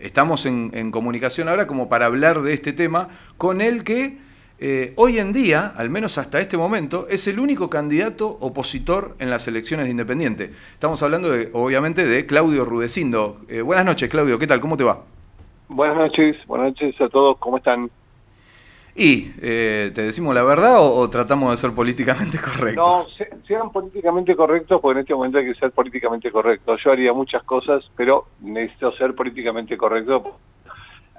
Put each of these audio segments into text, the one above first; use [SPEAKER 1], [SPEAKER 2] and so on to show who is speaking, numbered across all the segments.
[SPEAKER 1] estamos en, comunicación ahora como para hablar de este tema con el que eh, hoy en día, al menos hasta este momento, es el único candidato opositor en las elecciones de Independiente. Estamos hablando, de, obviamente, de Claudio Rudecindo. Eh, buenas noches, Claudio. ¿Qué tal? ¿Cómo te va?
[SPEAKER 2] Buenas noches. Buenas noches a todos. ¿Cómo están?
[SPEAKER 1] ¿Y eh, te decimos la verdad o, tratamos de ser políticamente correctos?
[SPEAKER 2] No, sean políticamente correctos porque en este momento hay que ser políticamente correctos. Yo haría muchas cosas, pero necesito ser políticamente correcto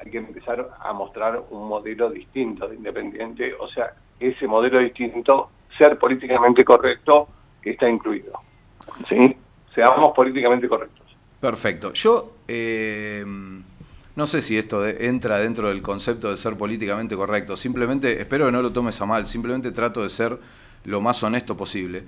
[SPEAKER 2] hay que empezar a mostrar un modelo distinto de independiente, o sea, ese modelo distinto, ser políticamente correcto, está incluido. ¿Sí? Seamos políticamente correctos.
[SPEAKER 1] Perfecto. Yo eh, no sé si esto entra dentro del concepto de ser políticamente correcto. Simplemente, espero que no lo tomes a mal, simplemente trato de ser lo más honesto posible.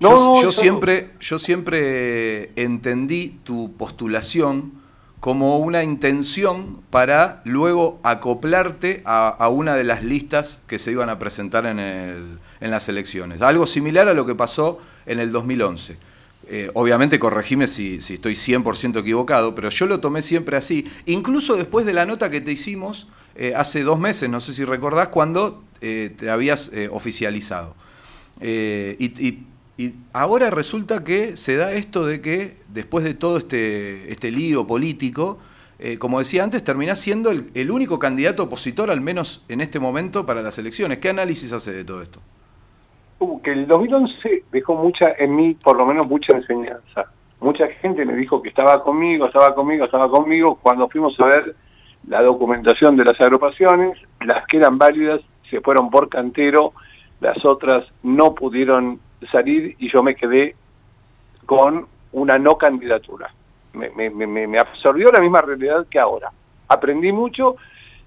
[SPEAKER 1] yo, siempre, yo siempre entendí tu postulación como una intención para luego acoplarte a, una de las listas que se iban a presentar en, el, en, las elecciones. Algo similar a lo que pasó en el 2011. Eh, obviamente corregime si, si estoy 100% equivocado, pero yo lo tomé siempre así, incluso después de la nota que te hicimos eh, hace dos meses, no sé si recordás, cuando eh, te habías oficializado. y ahora resulta que se da esto de que después de todo este, este lío político, como decía antes, termina siendo el, único candidato opositor, al menos en este momento, para las elecciones. ¿Qué análisis hace de todo esto?
[SPEAKER 2] Que el 2011 dejó mucha, en mí por lo menos mucha enseñanza. Mucha gente me dijo que estaba conmigo, estaba conmigo, estaba conmigo. Cuando fuimos a ver la documentación de las agrupaciones, las que eran válidas se fueron por cantero, las otras no pudieron salir y yo me quedé con una no candidatura. Me, me, me, absorbió la misma realidad que ahora. Aprendí mucho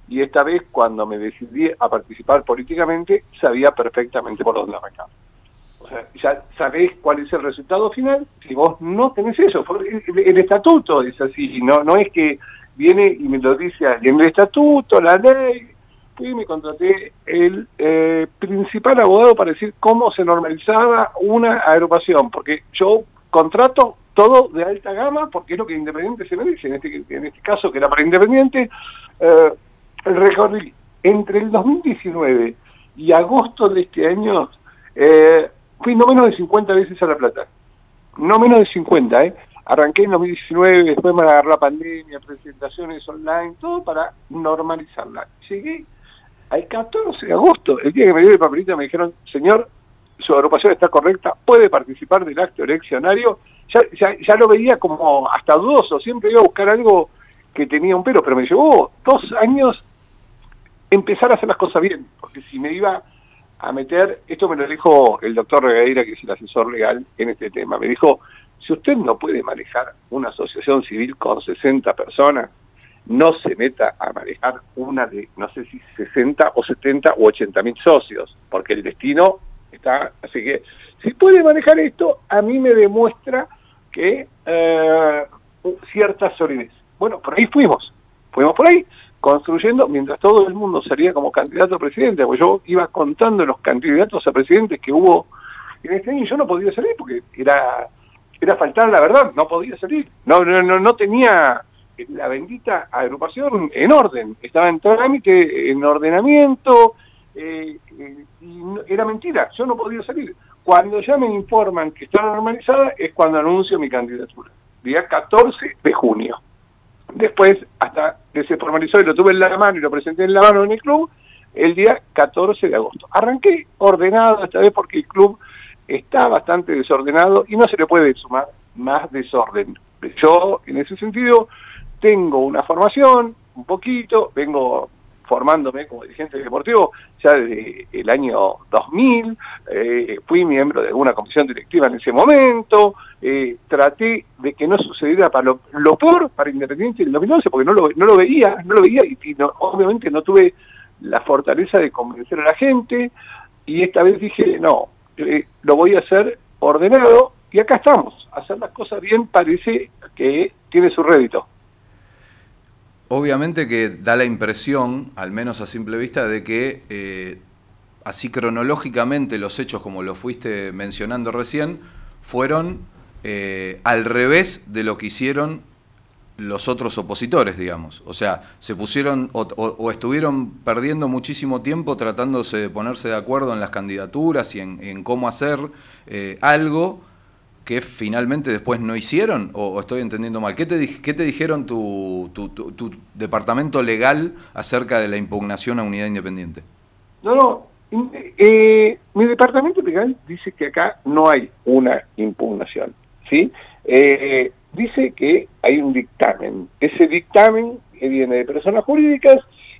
[SPEAKER 2] y esta vez cuando me decidí a participar políticamente sabía perfectamente por dónde arrancar. O sea, ya sabés cuál es el resultado final si vos no tenés eso. El, estatuto es así, no, no es que viene y me lo dice alguien. El estatuto, la ley, y me contraté el eh, principal abogado para decir cómo se normalizaba una agrupación, porque yo contrato todo de alta gama, porque es lo que Independiente se me dice, en este, en este caso que era para Independiente, eh, recorrí entre el 2019 y agosto de este año, eh, fui no menos de 50 veces a La Plata, no menos de 50, ¿eh? Arranqué en 2019, después me agarró la pandemia, presentaciones online, todo para normalizarla. Llegué al 14 de agosto, el día que me dio el papelito me dijeron, señor, su agrupación está correcta, puede participar del acto eleccionario, ya, ya, lo veía como hasta dudoso, siempre iba a buscar algo que tenía un pero, pero me llevó dos años empezar a hacer las cosas bien, porque si me iba a meter, esto me lo dijo el doctor Regueira, que es el asesor legal en este tema, me dijo, si usted no puede manejar una asociación civil con 60 personas, no se meta a manejar una de, no sé si 60 o 70 o 80 mil socios, porque el destino está, así que si puede manejar esto, a mí me demuestra que eh, cierta solidez. Bueno, por ahí fuimos, fuimos por ahí construyendo mientras todo el mundo salía como candidato a presidente, porque yo iba contando los candidatos a presidentes que hubo en este año y yo no podía salir porque era era faltar la verdad, no podía salir, no no no, no tenía la bendita agrupación en orden, estaba en trámite, en ordenamiento, eh, eh, y era mentira, yo no podía salir. Cuando ya me informan que está normalizada es cuando anuncio mi candidatura, día 14 de junio. Después, hasta que se formalizó y lo tuve en la mano y lo presenté en la mano en el club, el día 14 de agosto. Arranqué ordenado esta vez porque el club está bastante desordenado y no se le puede sumar más desorden. Yo, en ese sentido, tengo una formación, un poquito, vengo formándome como dirigente deportivo ya desde el año 2000, eh, fui miembro de una comisión directiva en ese momento, eh, traté de que no sucediera para lo, peor para Independiente en el 2011, porque no lo, no lo veía, no lo veía y, obviamente no tuve la fortaleza de convencer a la gente y esta vez dije, no, eh, lo voy a hacer ordenado y acá estamos, hacer las cosas bien parece que tiene su rédito
[SPEAKER 1] obviamente que da la impresión, al menos a simple vista, de que eh, así cronológicamente los hechos, como lo fuiste mencionando recién, fueron eh, al revés de lo que hicieron los otros opositores, digamos. O sea, se pusieron o, estuvieron perdiendo muchísimo tiempo tratándose de ponerse de acuerdo en las candidaturas y en, cómo hacer eh, algo que finalmente después no hicieron, o, estoy entendiendo mal. ¿Qué te, qué te dijeron tu, tu, departamento legal acerca de la impugnación a unidad independiente?
[SPEAKER 2] No, no. Eh, mi departamento legal dice que acá no hay una impugnación, ¿sí? Eh, dice que hay un dictamen. Ese dictamen viene de personas jurídicas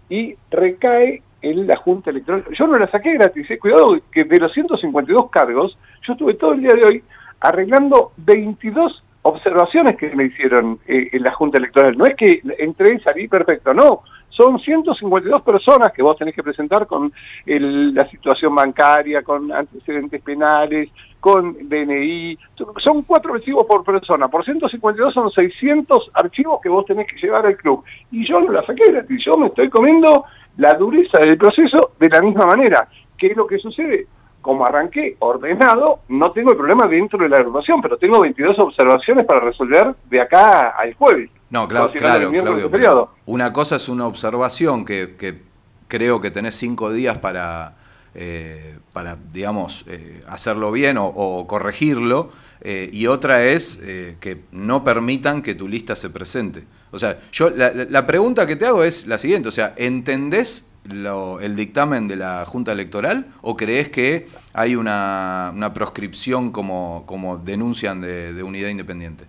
[SPEAKER 2] y recae en la Junta Electoral. Yo no la saqué gratis, eh. cuidado que de los 152 cargos, yo estuve todo el día de hoy arreglando 22 observaciones que me hicieron eh, en la Junta Electoral. No es que entré y salí perfecto, no. Son 152 personas que vos tenés que presentar con la situación bancaria, con antecedentes penales, con DNI. Son cuatro archivos por persona. Por 152 son 600 archivos que vos tenés que llevar al club. Y yo no la saqué gratis. Yo me estoy comiendo la dureza del proceso de la misma manera. ¿Qué es lo que sucede? Como arranqué ordenado, no tengo el problema dentro de la agrupación, pero tengo 22 observaciones para resolver de acá al jueves.
[SPEAKER 1] No, claro, claro, Claudio, una cosa es una observación que, que creo que tenés cinco días para, eh, para digamos, eh, hacerlo bien o, corregirlo, eh, y otra es que no permitan que tu lista se presente. O sea, yo la, la pregunta que te hago es la siguiente, o sea, ¿entendés el dictamen de la Junta Electoral o crees que hay una, una proscripción como, como denuncian de, unidad independiente?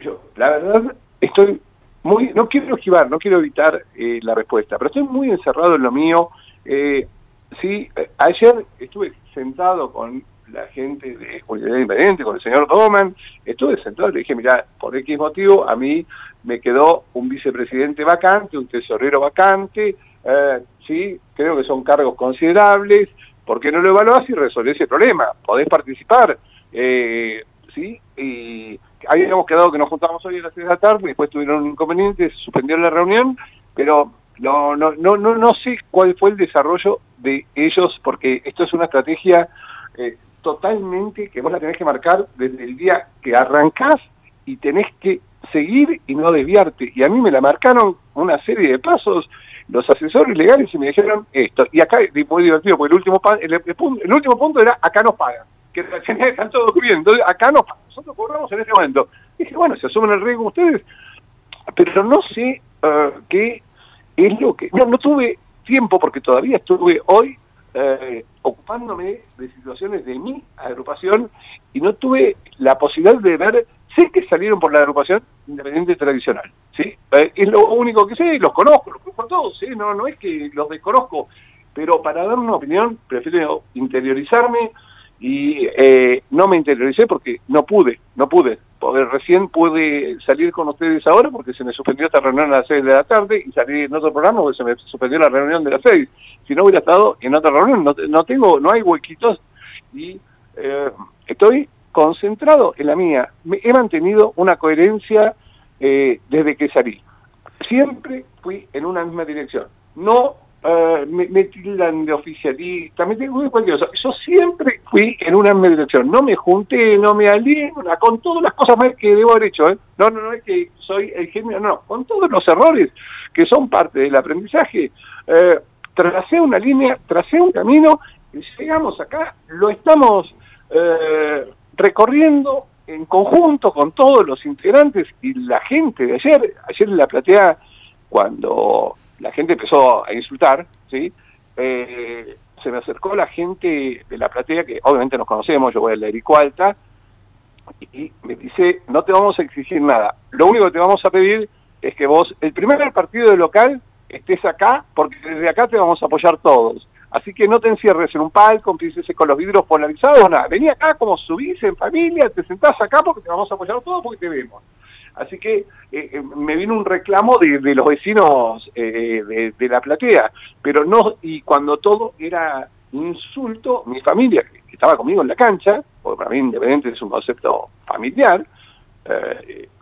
[SPEAKER 2] Yo, la verdad, estoy muy, no quiero esquivar, no quiero evitar eh, la respuesta, pero estoy muy encerrado en lo mío. Eh, sí, eh, ayer estuve sentado con la gente de Unidad Independiente, con el señor Doman, estuve sentado y le dije, mira, por X motivo a mí me quedó un vicepresidente vacante, un tesorero vacante, eh, sí, creo que son cargos considerables, ¿por qué no lo evaluás y resolvés ese problema? Podés participar, eh, sí, y habíamos quedado que nos juntamos hoy a las 6 de la tarde, después tuvieron un inconveniente, se suspendió la reunión, pero no, no, no, no, no sé cuál fue el desarrollo de ellos, porque esto es una estrategia eh, totalmente que vos la tenés que marcar desde el día que arrancás y tenés que seguir y no desviarte. Y a mí me la marcaron una serie de pasos los asesores legales y me dijeron esto. Y acá es muy divertido, porque el último, el, el, último punto era acá nos pagan, que están todos cubriendo, acá nos pagan, nosotros cobramos en este momento. dije, bueno, se asumen el riesgo ustedes, pero no sé uh, qué es lo que... No, no tuve tiempo porque todavía estuve hoy eh, ocupándome de situaciones de mi agrupación y no tuve la posibilidad de ver, sé que salieron por la agrupación independiente tradicional, ¿sí? Eh, es lo único que sé, los conozco, los conozco a todos, ¿sí? no, no es que los desconozco, pero para dar una opinión prefiero interiorizarme y eh, no me interioricé porque no pude, no pude. Porque recién pude salir con ustedes ahora porque se me suspendió esta reunión a las 6 de la tarde y salí en otro programa porque se me suspendió la reunión de las 6. Si no hubiera estado en otra reunión, no, no tengo, no hay huequitos y eh, estoy concentrado en la mía. He mantenido una coherencia eh, desde que salí. Siempre fui en una misma dirección. No uh, me, me, tildan de oficialista, me tengo cualquier cosa. Yo siempre fui en una misma dirección. No me junté, no me alié, con todas las cosas mal que debo haber hecho. ¿eh? No, no, no es que soy el genio, no, con todos los errores que son parte del aprendizaje. Eh, tracé una línea, tracé un camino, llegamos acá, lo estamos eh, recorriendo en conjunto con todos los integrantes y la gente de ayer, ayer en la platea, cuando la gente empezó a insultar, ¿sí? Eh, se me acercó la gente de la platea, que obviamente nos conocemos, yo voy a la Erico Alta, y me dice, no te vamos a exigir nada, lo único que te vamos a pedir es que vos, el primer partido de local, estés acá, porque desde acá te vamos a apoyar todos. Así que no te encierres en un palco, empieces con los vidrios polarizados, nada. Vení acá como subís en familia, te sentás acá porque te vamos a apoyar todos porque te vemos. Así que eh, eh, me vino un reclamo de, los vecinos eh, de, la platea, pero no, y cuando todo era insulto, mi familia, que estaba conmigo en la cancha, porque para mí independiente es un concepto familiar,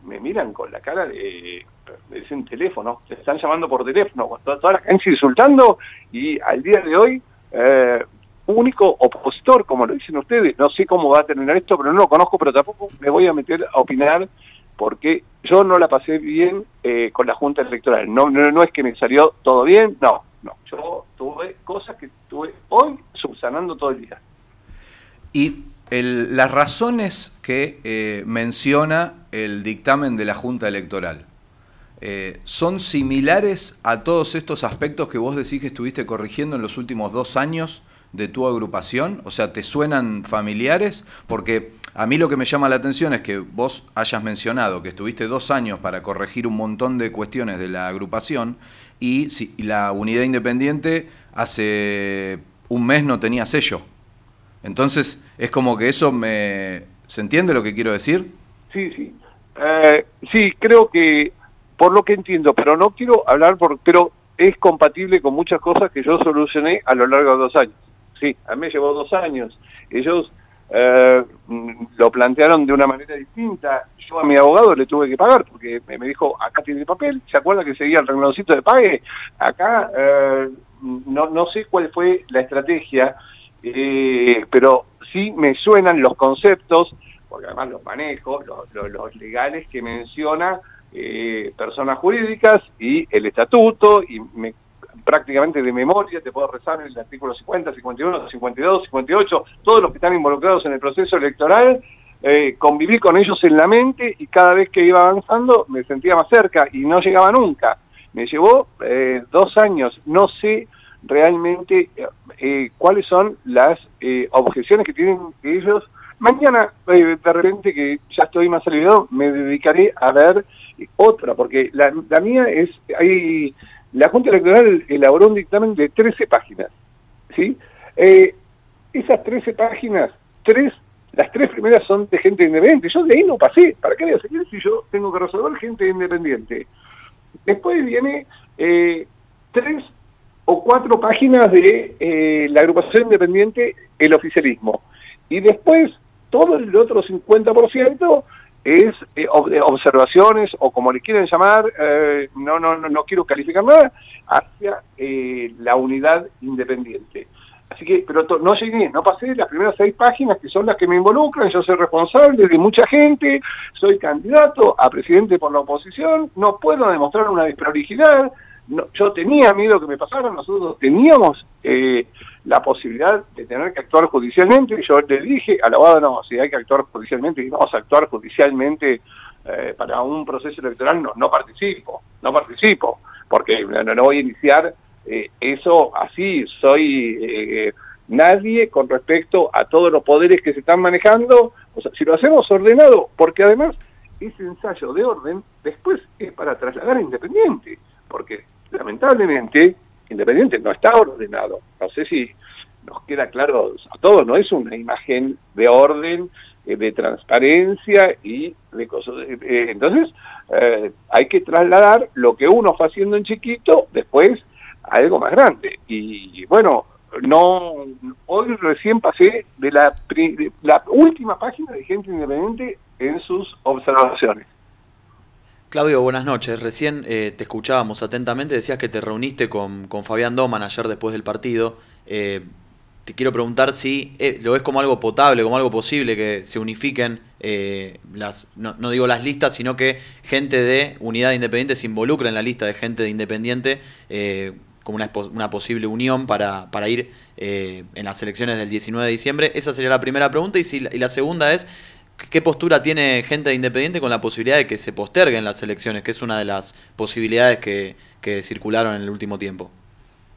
[SPEAKER 2] me miran con la cara de, me dicen teléfono, se están llamando por teléfono, toda, toda la cancha insultando, y al día de hoy, único opositor, como lo dicen ustedes, no sé cómo va a terminar esto, pero no lo conozco, pero tampoco me voy a meter a opinar porque yo no la pasé bien eh, con la Junta Electoral. No, no, es que me salió todo bien, no, no. Yo tuve cosas que tuve hoy subsanando todo el día.
[SPEAKER 1] Y las razones que eh, menciona el dictamen de la Junta Electoral, eh, ¿son similares a todos estos aspectos que vos decís que estuviste corrigiendo en los últimos dos años de tu agrupación? O sea, ¿te suenan familiares? Porque a mí lo que me llama la atención es que vos hayas mencionado que estuviste dos años para corregir un montón de cuestiones de la agrupación y, si, la unidad independiente hace un mes no tenía sello. Entonces, es como que eso me... ¿Se entiende lo que quiero decir?
[SPEAKER 2] Sí, sí. Eh, sí, creo que por lo que entiendo, pero no quiero hablar por... Pero es compatible con muchas cosas que yo solucioné a lo largo de dos años. Sí, a mí llevó dos años. Ellos eh, lo plantearon de una manera distinta. Yo a mi abogado le tuve que pagar porque me, dijo, acá tiene el papel, ¿se acuerda que seguía el rengloncito de pague? Acá eh, no, no sé cuál fue la estrategia, eh, pero sí me suenan los conceptos, porque además los manejo, los, los legales que menciona personas jurídicas y el estatuto, y me prácticamente de memoria, te puedo rezar el artículo 50, 51, 52, 58, todos los que están involucrados en el proceso electoral, eh, conviví con ellos en la mente y cada vez que iba avanzando me sentía más cerca y no llegaba nunca. Me llevó eh, dos años, no sé realmente eh, cuáles son las objeciones que tienen ellos. Mañana, de repente que ya estoy más aliviado, me dedicaré a ver otra, porque la, la mía es, hay la Junta Electoral elaboró un dictamen de 13 páginas. ¿sí? Eh, esas 13 páginas, tres, las tres primeras son de gente independiente. Yo de ahí no pasé. ¿Para qué voy a seguir si yo tengo que resolver gente independiente? Después viene eh, tres o cuatro páginas de eh, la agrupación independiente, el oficialismo. Y después todo el otro 50% es eh, observaciones o como le quieren llamar, eh, no, no, no, no quiero calificar nada, hacia eh, la unidad independiente. Así que, pero no llegué, no pasé las primeras seis páginas que son las que me involucran, yo soy responsable de mucha gente, soy candidato a presidente por la oposición, no puedo demostrar una desprolijidad, no, yo tenía miedo que me pasara, nosotros teníamos eh, la posibilidad de tener que actuar judicialmente, y yo le dije al abogado, no, si hay que actuar judicialmente, y vamos a actuar judicialmente eh, para un proceso electoral, no, no participo, no participo, porque no, voy a iniciar eh, eso así, soy nadie con respecto a todos los poderes que se están manejando, o sea, si lo hacemos ordenado, porque además ese ensayo de orden después es para trasladar a Independiente, porque lamentablemente Independiente no está ordenado. No sé si nos queda claro a todos, no es una imagen de orden, eh, de transparencia y de cosas. Eh, eh, entonces, hay que trasladar lo que uno fue haciendo en chiquito después a algo más grande. Y, bueno, no hoy recién pasé de la, de la última página de gente independiente en sus observaciones.
[SPEAKER 3] Claudio, buenas noches. Recién eh, te escuchábamos atentamente, decías que te reuniste con, Fabián Doman ayer después del partido. Eh, te quiero preguntar si eh, lo ves como algo potable, como algo posible que se unifiquen las, no, digo las listas, sino que gente de unidad independiente se involucre en la lista de gente de independiente como una, una, posible unión para, para ir en las elecciones del 19 de diciembre. Esa sería la primera pregunta. Y, si, y la segunda es ¿Qué postura tiene gente de Independiente con la posibilidad de que se posterguen las elecciones, que es una de las posibilidades que, circularon en el último tiempo?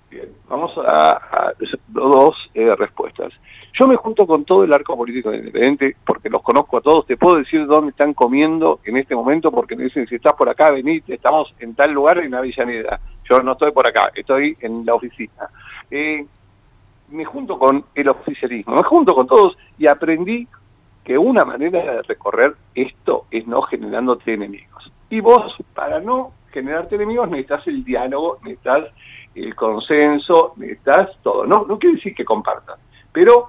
[SPEAKER 2] Bien, vamos a, dos eh, respuestas. Yo me junto con todo el arco político de Independiente porque los conozco a todos. Te puedo decir dónde están comiendo en este momento porque me dicen si estás por acá, venid, estamos en tal lugar en Avellaneda. Yo no estoy por acá, estoy en la oficina. Eh, me junto con el oficialismo, me junto con todos y aprendí que una manera de recorrer esto es no generándote enemigos. Y vos, para no generarte enemigos, necesitas el diálogo, necesitas el consenso, necesitas todo. No, no quiere decir que compartan, pero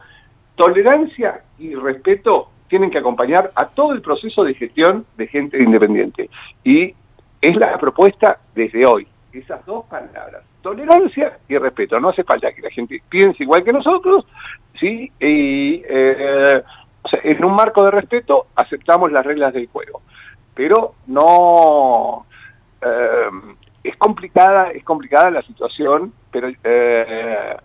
[SPEAKER 2] tolerancia y respeto tienen que acompañar a todo el proceso de gestión de gente independiente. Y es la propuesta desde hoy. Esas dos palabras, tolerancia y respeto. No hace falta que la gente piense igual que nosotros, ¿sí? Y eh, en un marco de respeto aceptamos las reglas del juego. pero no... Eh, es complicada, es complicada la situación, pero eh,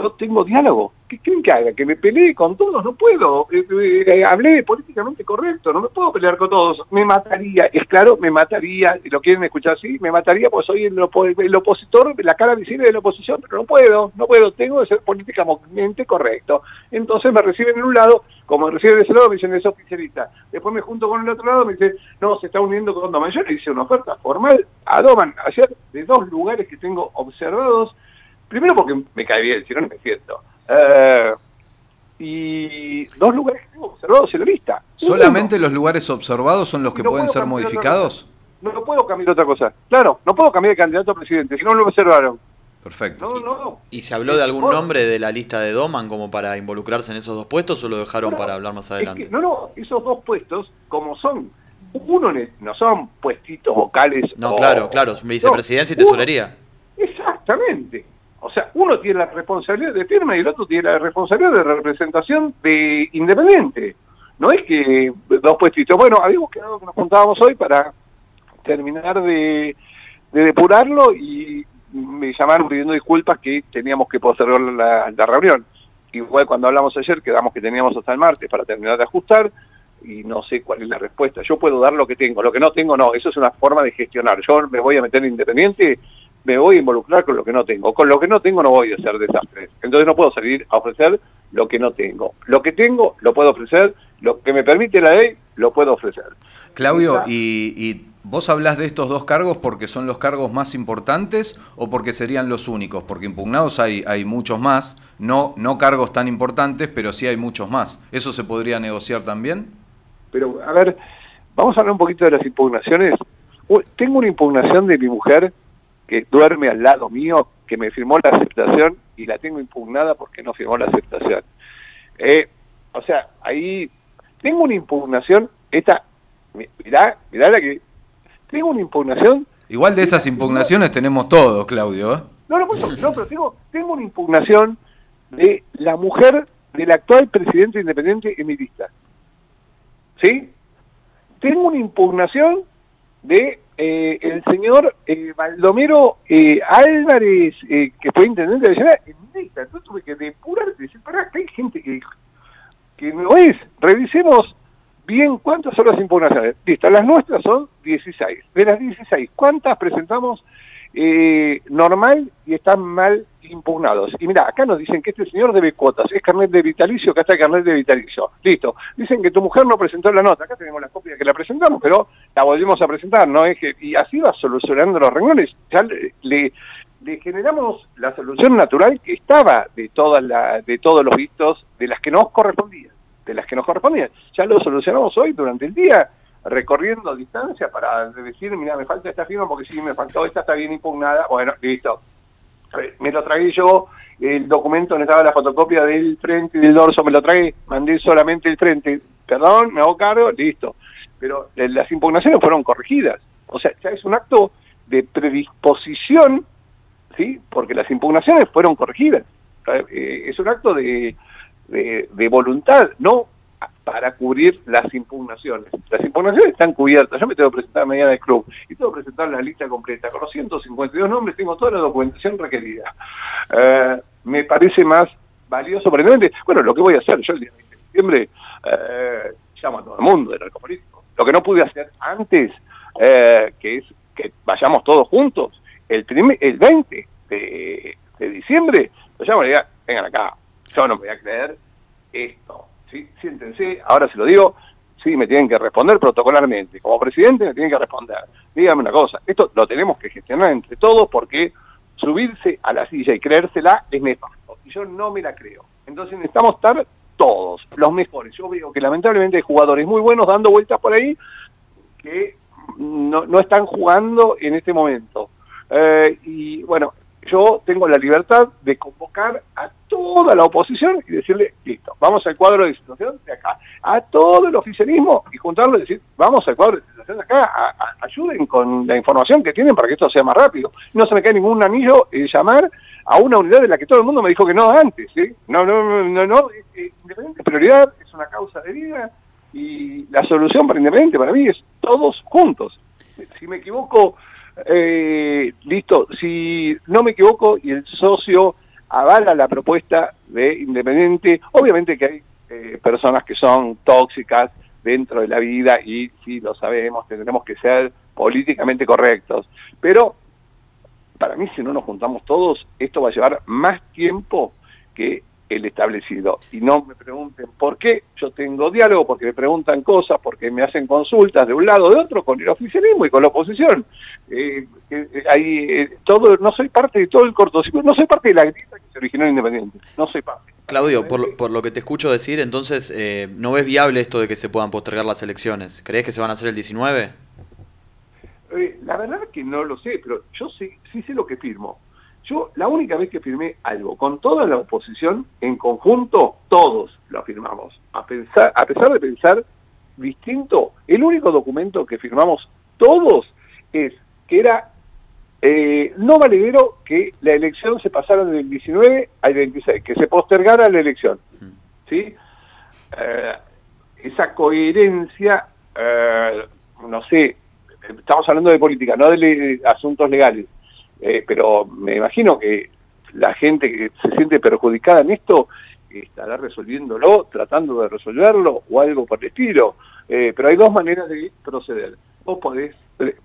[SPEAKER 2] yo tengo diálogo. ¿Qué quieren que haga? ¿Que me pelee con todos? No puedo. Eh, eh, hablé políticamente correcto, no me puedo pelear con todos. Me mataría, es claro, me mataría, lo quieren escuchar así, me mataría porque soy el, el opositor, la cara visible de la oposición, pero no puedo, no puedo, tengo que ser políticamente correcto. Entonces me reciben en un lado, como me reciben de ese lado, me dicen, es oficialista. Después me junto con el otro lado, me dicen, no, se está uniendo con Doman. Yo le hice una oferta formal a Doman ayer de dos lugares que tengo observados Primero porque me cae bien, si no, no me siento. Eh, y dos lugares observados en la lista.
[SPEAKER 1] ¿Solamente los lugares observados son los que pueden ser modificados?
[SPEAKER 2] No, no puedo cambiar otra cosa. Claro, no puedo cambiar de candidato a presidente, si no lo observaron.
[SPEAKER 1] Perfecto.
[SPEAKER 2] No, no.
[SPEAKER 3] ¿Y se habló de algún nombre de la lista de Doman como para involucrarse en esos dos puestos o lo dejaron para hablar más adelante?
[SPEAKER 2] no, no, esos dos puestos, como son, uno no son puestitos vocales.
[SPEAKER 3] No, claro, claro, vicepresidencia y tesorería.
[SPEAKER 2] exactamente. O sea, uno tiene la responsabilidad de firma y el otro tiene la responsabilidad de representación de Independiente. No es que dos puestitos. Bueno, habíamos quedado que nos juntábamos hoy para terminar de, depurarlo y me llamaron pidiendo disculpas que teníamos que postergar la, la reunión. Igual cuando hablamos ayer quedamos que teníamos hasta el martes para terminar de ajustar y no sé cuál es la respuesta. Yo puedo dar lo que tengo, lo que no tengo no, eso es una forma de gestionar. Yo me voy a meter independiente me voy a involucrar con lo que no tengo. Con lo que no tengo no voy a hacer desastres. Entonces no puedo salir a ofrecer lo que no tengo. Lo que tengo lo puedo ofrecer, lo que me permite la ley lo puedo ofrecer.
[SPEAKER 1] Claudio, ¿y, vos hablas de estos dos cargos porque son los cargos más importantes o porque serían los únicos? Porque impugnados hay, hay muchos más, no, no cargos tan importantes, pero sí hay muchos más. ¿Eso se podría negociar también?
[SPEAKER 2] Pero, a ver, vamos a hablar un poquito de las impugnaciones. Tengo una impugnación de mi mujer que duerme al lado mío, que me firmó la aceptación y la tengo impugnada porque no firmó la aceptación. Eh, o sea, ahí tengo una impugnación, esta, mirá, mirá la que, tengo una impugnación.
[SPEAKER 1] Igual de esas impugnaciones tenemos todos, Claudio. ¿eh?
[SPEAKER 2] No, no, no, pero tengo, tengo una impugnación de la mujer del actual presidente independiente en mi lista. ¿Sí? Tengo una impugnación de eh, el señor eh, Baldomero eh, Álvarez, eh, que fue intendente de la en neta, entonces tuve que depurar, decir, pará, que hay gente que, que no es, revisemos bien cuántas son las impugnaciones. Listo, las nuestras son 16. De las 16, ¿cuántas presentamos eh, normal y están mal impugnados. Y mira, acá nos dicen que este señor debe cuotas, es carnet de vitalicio, acá está el carnet de vitalicio. Listo. Dicen que tu mujer no presentó la nota, acá tenemos la copia que la presentamos, pero la volvimos a presentar, ¿no? Es y así va solucionando los renglones. Ya le, le, generamos la solución natural que estaba de todas la, de todos los vistos, de las que nos correspondían, de las que nos correspondían. Ya lo solucionamos hoy durante el día recorriendo distancia para decir, mira, me falta esta firma porque sí, me faltó, esta está bien impugnada, bueno, listo. Me lo tragué yo, el documento donde estaba la fotocopia del frente y del dorso, me lo tragué, mandé solamente el frente, perdón, me hago cargo, listo. Pero eh, las impugnaciones fueron corregidas, o sea, ya es un acto de predisposición, ¿sí? Porque las impugnaciones fueron corregidas. Eh, es un acto de, de voluntad, no para cubrir las impugnaciones. Las impugnaciones están cubiertas. Yo me tengo que presentar mañana del club y tengo que presentar la lista completa. Con los 152 nombres tengo toda la documentación requerida. Eh, me parece más valioso, probablemente, bueno, lo que voy a hacer yo el día 20 de diciembre, eh, llamo a todo el mundo del arco político. Lo que no pude hacer antes, eh, que es que vayamos todos juntos, el, el 20 de, diciembre, lo llamo y digo, vengan acá, yo no me voy a creer esto ¿sí? siéntense, ahora se lo digo, sí, me tienen que responder protocolarmente. Como presidente me tienen que responder. Dígame una cosa, esto lo tenemos que gestionar entre todos porque subirse a la silla y creérsela es nefasto. Y yo no me la creo. Entonces necesitamos estar todos, los mejores. Yo veo que lamentablemente hay jugadores muy buenos dando vueltas por ahí que no, no están jugando en este momento. Eh, y bueno, yo tengo la libertad de convocar a toda la oposición y decirle, listo, vamos al cuadro de situación de acá, a todo el oficialismo y juntarlo y decir, vamos al cuadro de situación de acá, ayuden con la información que tienen para que esto sea más rápido. No se me cae ningún anillo eh, llamar a una unidad de la que todo el mundo me dijo que no antes, ¿sí? No, no, no, no, no, independiente prioridad, es una causa de vida, Y la solución para Independiente para mí es todos juntos. Si me equivoco, eh, listo. Si no me equivoco y el socio avala la propuesta de Independiente, obviamente que hay eh, personas que son tóxicas dentro de la vida y si lo sabemos, tendremos que ser políticamente correctos. Pero para mí, si no nos juntamos todos, esto va a llevar más tiempo que el establecido. Y no me pregunten por qué, yo tengo diálogo, porque me preguntan cosas, porque me hacen consultas de un lado o de otro con el oficialismo y con la oposición. Eh, eh, eh, todo, no soy parte de todo el cortocircuito, no soy parte de la grieta que se originó en Independiente, no soy parte.
[SPEAKER 3] Claudio, por lo, por lo que te escucho decir, entonces, ¿no ves viable esto de que se puedan postergar las elecciones? ¿Crees que se van a hacer el 19?
[SPEAKER 2] la verdad que no lo sé, pero yo sí, sí sé lo que firmo. Yo la única vez que firmé algo con toda la oposición, en conjunto, todos lo afirmamos. A, pensar, a pesar de pensar distinto, el único documento que firmamos todos es que era eh, no valedero que la elección se pasara del 19 al 26, que se postergara la elección. ¿sí? Eh, esa coherencia, eh, no sé, estamos hablando de política, no de asuntos legales. Eh, pero me imagino que la gente que se siente perjudicada en esto estará resolviéndolo, tratando de resolverlo o algo por el estilo. Eh, pero hay dos maneras de proceder. Vos podés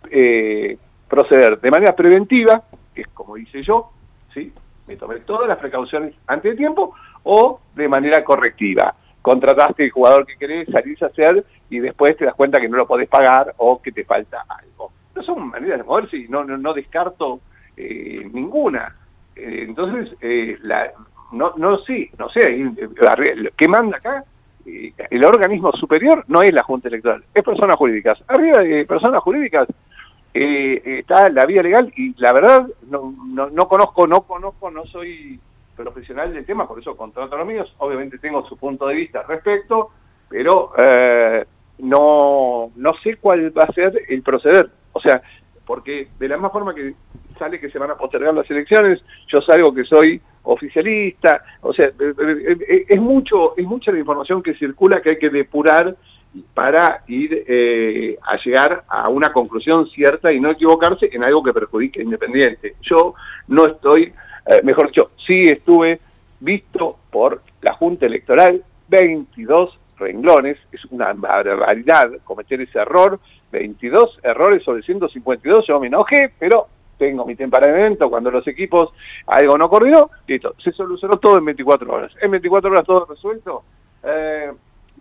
[SPEAKER 2] eh, proceder de manera preventiva, que es como hice yo, ¿sí? me tomé todas las precauciones antes de tiempo, o de manera correctiva. Contrataste el jugador que querés, salís a hacer y después te das cuenta que no lo podés pagar o que te falta algo. No son maneras de moverse y no, no, no descarto eh, ninguna. Eh, entonces, eh, la, no, no, sí, no sé, ¿qué manda acá? el organismo superior no es la Junta Electoral, es personas jurídicas. Arriba de personas jurídicas está la vía legal y la verdad no, no, no, conozco, no conozco, no soy profesional del tema, por eso contrato los míos, obviamente tengo su punto de vista al respecto, pero no, no sé cuál va a ser el proceder. O sea, porque de la misma forma que sale que se van a postergar las elecciones, yo salgo que soy oficialista, o sea, eh, eh, eh, es mucho, es mucha la información que circula que hay que depurar para ir a llegar a una conclusión cierta y no equivocarse en algo que perjudique a Independiente. Yo no estoy, mejor dicho, sí estuve visto por la Junta Electoral 22 renglones, es una barbaridad cometer ese error, 22 errores sobre 152, yo me enojé, pero tengo mi temperamento, cuando los equipos algo no coordinó, listo, se solucionó todo en 24 horas. En 24 horas todo resuelto, eh,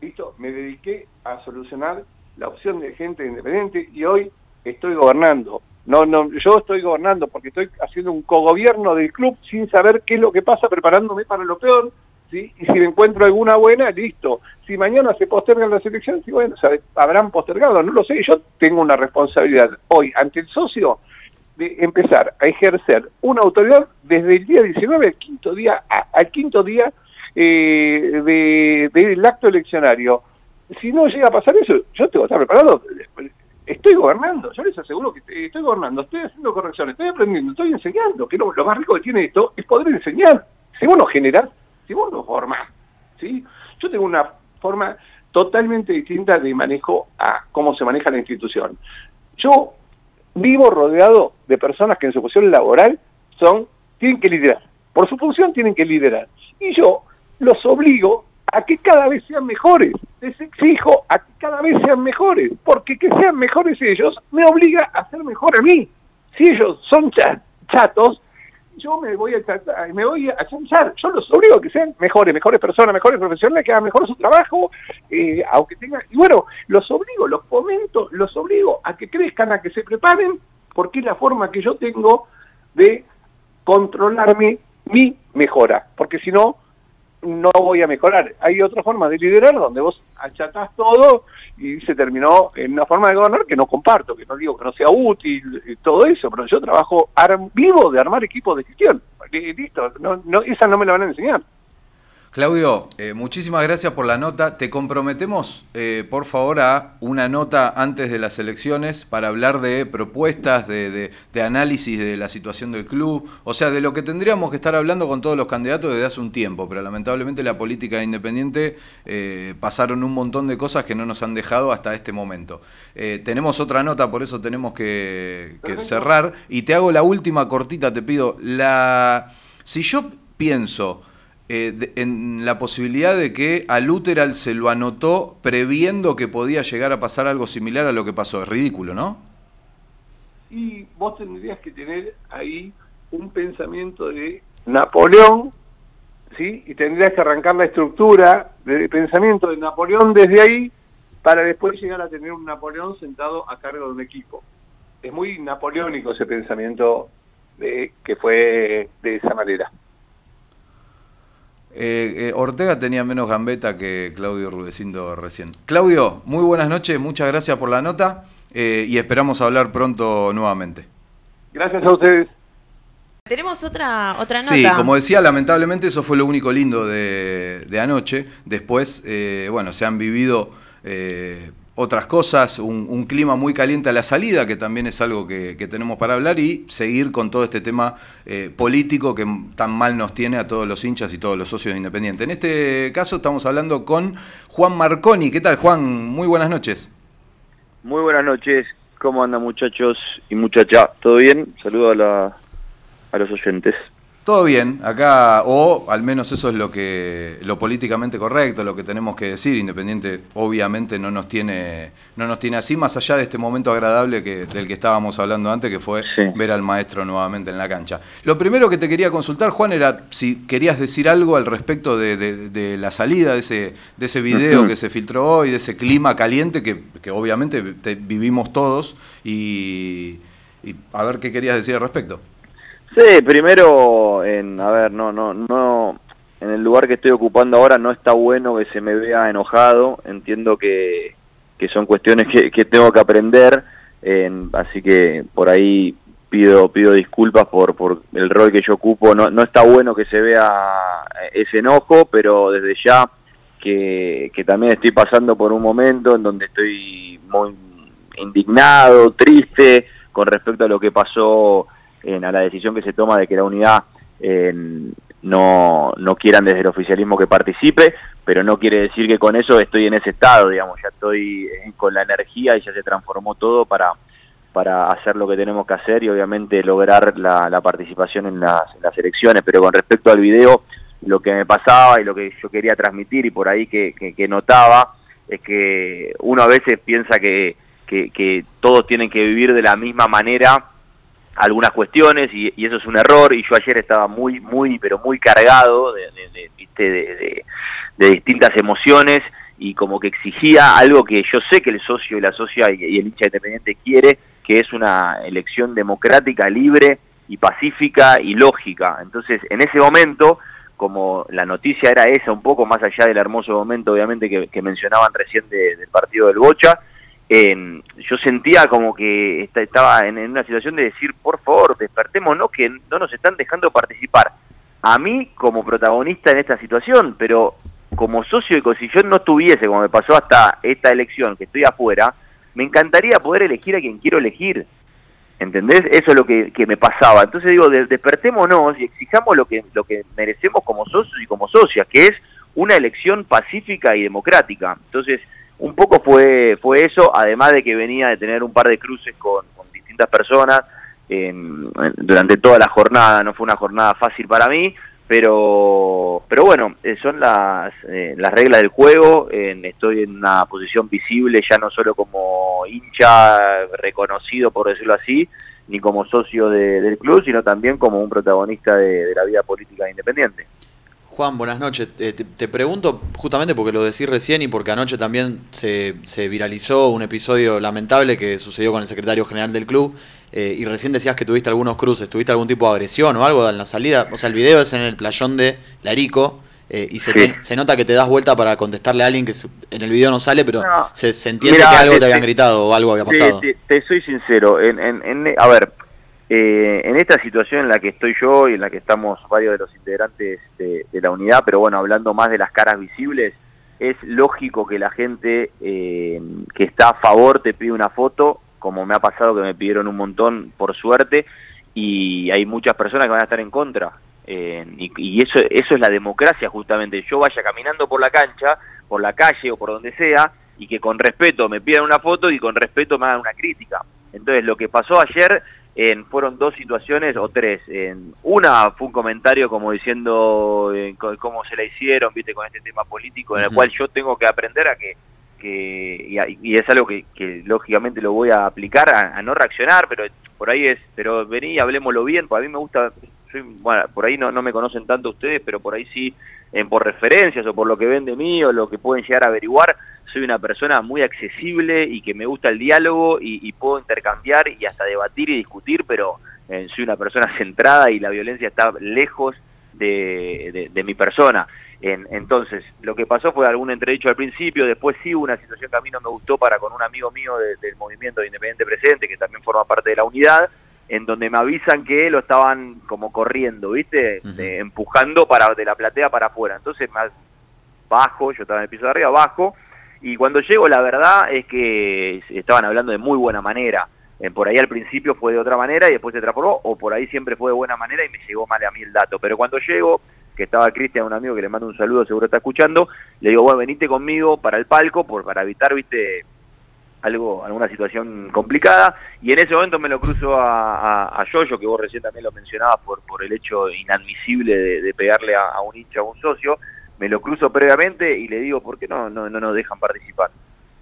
[SPEAKER 2] listo, me dediqué a solucionar la opción de gente independiente y hoy estoy gobernando. No, no, yo estoy gobernando porque estoy haciendo un cogobierno del club sin saber qué es lo que pasa, preparándome para lo peor, ¿sí? Y si encuentro alguna buena, listo. Si mañana se postergan las elecciones, sí, bueno, habrán postergado, no lo sé. Yo tengo una responsabilidad hoy ante el socio de empezar a ejercer una autoridad desde el día 19 al quinto día, al quinto día eh, del acto eleccionario. Si no llega a pasar eso, yo tengo que estar preparado. Estoy gobernando, yo les aseguro que estoy gobernando, estoy haciendo correcciones, estoy aprendiendo, estoy enseñando, que lo, más rico que tiene esto es poder enseñar. Si vos no si vos no formás, ¿sí? Yo tengo una forma totalmente distinta de manejo a cómo se maneja la institución. Yo vivo rodeado de personas que en su función laboral son, tienen que liderar. Por su función tienen que liderar. Y yo los obligo a que cada vez sean mejores. Les exijo a que cada vez sean mejores. Porque que sean mejores ellos me obliga a ser mejor a mí. Si ellos son chatos, yo me voy a tratar, me voy a chanchar. Yo los obligo a que sean mejores, mejores personas, mejores profesionales, que hagan mejor su trabajo, eh, aunque tengan... Y bueno, los obligo, los comento, los obligo a que crezcan, a que se preparen, porque es la forma que yo tengo de controlarme mi mejora. Porque si no, no voy a mejorar. Hay otra forma de liderar donde vos achatás todo y se terminó en una forma de gobernar que no comparto, que no digo que no sea útil y todo eso, pero yo trabajo vivo de armar equipos de gestión. Listo, no, no, esa no me la van a enseñar.
[SPEAKER 1] Claudio, eh, muchísimas gracias por la nota. Te comprometemos, eh, por favor, a una nota antes de las elecciones para hablar de propuestas, de, análisis de la situación del club, o sea, de lo que tendríamos que estar hablando con todos los candidatos desde hace un tiempo, pero lamentablemente la política independiente eh, pasaron un montón de cosas que no nos han dejado hasta este momento. tenemos otra nota, por eso tenemos que, que cerrar. Y te hago la última cortita, te pido. La, si yo pienso eh, en la posibilidad de que a Luteral se lo anotó previendo que podía llegar a pasar algo similar a lo que pasó. Es ridículo, ¿no?
[SPEAKER 2] Y vos tendrías que tener ahí un pensamiento de Napoleón, ¿sí? Y tendrías que arrancar la estructura de pensamiento de Napoleón desde ahí para después llegar a tener un Napoleón sentado a cargo de un equipo. Es muy napoleónico ese pensamiento de que fue de esa manera.
[SPEAKER 1] Eh, eh, Ortega tenía menos gambeta que Claudio Rudecindo recién. Claudio, muy buenas noches, muchas gracias por la nota eh, y esperamos hablar pronto nuevamente.
[SPEAKER 2] Gracias a ustedes.
[SPEAKER 4] Tenemos otra, otra nota.
[SPEAKER 1] Sí, como decía, lamentablemente eso fue lo único lindo de, de anoche. Después, bueno, se han vivido otras cosas, un, clima muy caliente a la salida, que también es algo que, tenemos para hablar, y seguir con todo este tema eh, político que tan mal nos tiene a todos los hinchas y todos los socios independientes. En este caso estamos hablando con Juan Marconi. ¿Qué tal, Juan? Muy buenas noches.
[SPEAKER 5] Muy buenas noches. ¿Cómo andan muchachos y muchachas? ¿Todo bien? Saludo a, a los oyentes.
[SPEAKER 1] Todo bien, acá, o al menos eso es lo que lo políticamente correcto, lo que tenemos que decir, Independiente obviamente no nos tiene, no nos tiene así, más allá de este momento agradable que, del que estábamos hablando antes, que fue ver al maestro nuevamente en la cancha. Lo primero que te quería consultar, Juan, era si querías decir algo al respecto de, la salida de ese, de ese video que se filtró hoy, de ese clima caliente que, obviamente vivimos todos, y a ver qué querías decir al respecto.
[SPEAKER 5] Sí, primero, en, a ver, no, no, no, en el lugar que estoy ocupando ahora no está bueno que se me vea enojado, entiendo que, que son cuestiones que, que tengo que aprender, así que por ahí pido pido disculpas por, por el rol que yo ocupo, no, no está bueno que se vea ese enojo, pero desde ya que, que también estoy pasando por un momento en donde estoy muy indignado, triste con respecto a lo que pasó a la decisión que se toma de que la unidad no, no quieran desde el oficialismo que participe, pero no quiere decir que con eso estoy en ese estado, digamos, ya estoy con la energía y ya se transformó todo para, para hacer lo que tenemos que hacer y obviamente lograr la, participación en las, elecciones. Pero con respecto al video, lo que me pasaba y lo que yo quería transmitir y por ahí que, que, notaba es que uno a veces piensa que, que, que todos tienen que vivir de la misma manera algunas cuestiones y, eso es un error y yo ayer estaba muy, muy, pero muy cargado de, de, de, distintas emociones y como que exigía algo que yo sé que el socio y la socia y, el hincha independiente quiere, que es una elección democrática, libre y pacífica y lógica. Entonces, en ese momento, como la noticia era esa, un poco más allá del hermoso momento, obviamente, que, mencionaban recién del partido del Bocha, yo sentía como que estaba en, una situación de decir, por favor, despertémonos que no nos están dejando participar. A mí como protagonista en esta situación, pero como socio de si yo no estuviese, como me pasó hasta esta elección, que estoy afuera, me encantaría poder elegir a quien quiero elegir. ¿Entendés? Eso es lo que, me pasaba. Entonces digo, despertémonos y exijamos lo que, lo que merecemos como socios y como socias, que es una elección pacífica y democrática. Entonces, un poco fue, fue eso, además de que venía de tener un par de cruces con, distintas personas durante toda la jornada, no fue una jornada fácil para mí, pero pero bueno, eh, son las, eh, las reglas del juego, estoy en una posición visible ya no solo como hincha reconocido, por decirlo así, ni como socio del club, sino también como un protagonista de la vida política independiente.
[SPEAKER 3] Juan, buenas noches. Eh, te, pregunto justamente porque lo decís recién y porque anoche también se, viralizó un episodio lamentable que sucedió con el secretario general del club eh, y recién decías que tuviste algunos cruces, ¿tuviste algún tipo de agresión o algo en la salida? O sea, el video es en el playón de Larico eh, y se, nota que te das vuelta para contestarle a alguien que en el video no sale, pero se, entiende que algo te habían gritado o algo había pasado.
[SPEAKER 5] te soy sincero, en, en, a ver, Eh, en esta situación en la que estoy yo y en la que estamos varios de los integrantes de, la unidad, pero bueno, hablando más de las caras visibles, es lógico que la gente eh, que está a favor te pide una foto, como me ha pasado que me pidieron un montón por suerte, y hay muchas personas que van a estar en contra. Eh, y, eso, eso es la democracia justamente. Yo vaya caminando por la cancha, por la calle o por donde sea, y que con respeto me pidan una foto y con respeto me hagan una crítica. Entonces lo que pasó ayer fueron dos situaciones o tres. En, una fue un comentario como diciendo eh, cómo se la hicieron, viste, con este tema político, en el cual yo tengo que aprender a que, que y, es algo que, lógicamente lo voy a aplicar, a, no reaccionar, pero por ahí es, pero vení, hablemoslo bien, pues a mí me gusta, soy, bueno, por ahí no, no me conocen tanto ustedes, pero por ahí sí, en, por referencias o por lo que ven de mí o lo que pueden llegar a averiguar, soy una persona muy accesible y que me gusta el diálogo y, puedo intercambiar y hasta debatir y discutir, pero eh, soy una persona centrada y la violencia está lejos de, mi persona. entonces, lo que pasó fue algún entredicho al principio, después sí hubo una situación que a mí no me gustó para con un amigo mío del movimiento de Independiente Presente, que también forma parte de la unidad, en donde me avisan que lo estaban como corriendo, ¿viste? empujando para de la platea para afuera. Entonces, más bajo, yo estaba en el piso de arriba, bajo, y cuando llego, la verdad es que estaban hablando de muy buena manera. Eh, por ahí al principio fue de otra manera y después se transformó, o por ahí siempre fue de buena manera y me llegó mal a mí el dato. Pero cuando llego, que estaba Cristian, un amigo que le mando un saludo, seguro está escuchando, le digo, bueno, venite conmigo para el palco, por, para evitar, viste, algo, alguna situación complicada, y en ese momento me lo cruzo a, a, Yoyo, que vos recién también lo mencionabas por, por el hecho inadmisible de, pegarle a, a, un hincha, a un socio, me lo cruzo previamente y le digo, ¿por qué no, no, no nos dejan participar?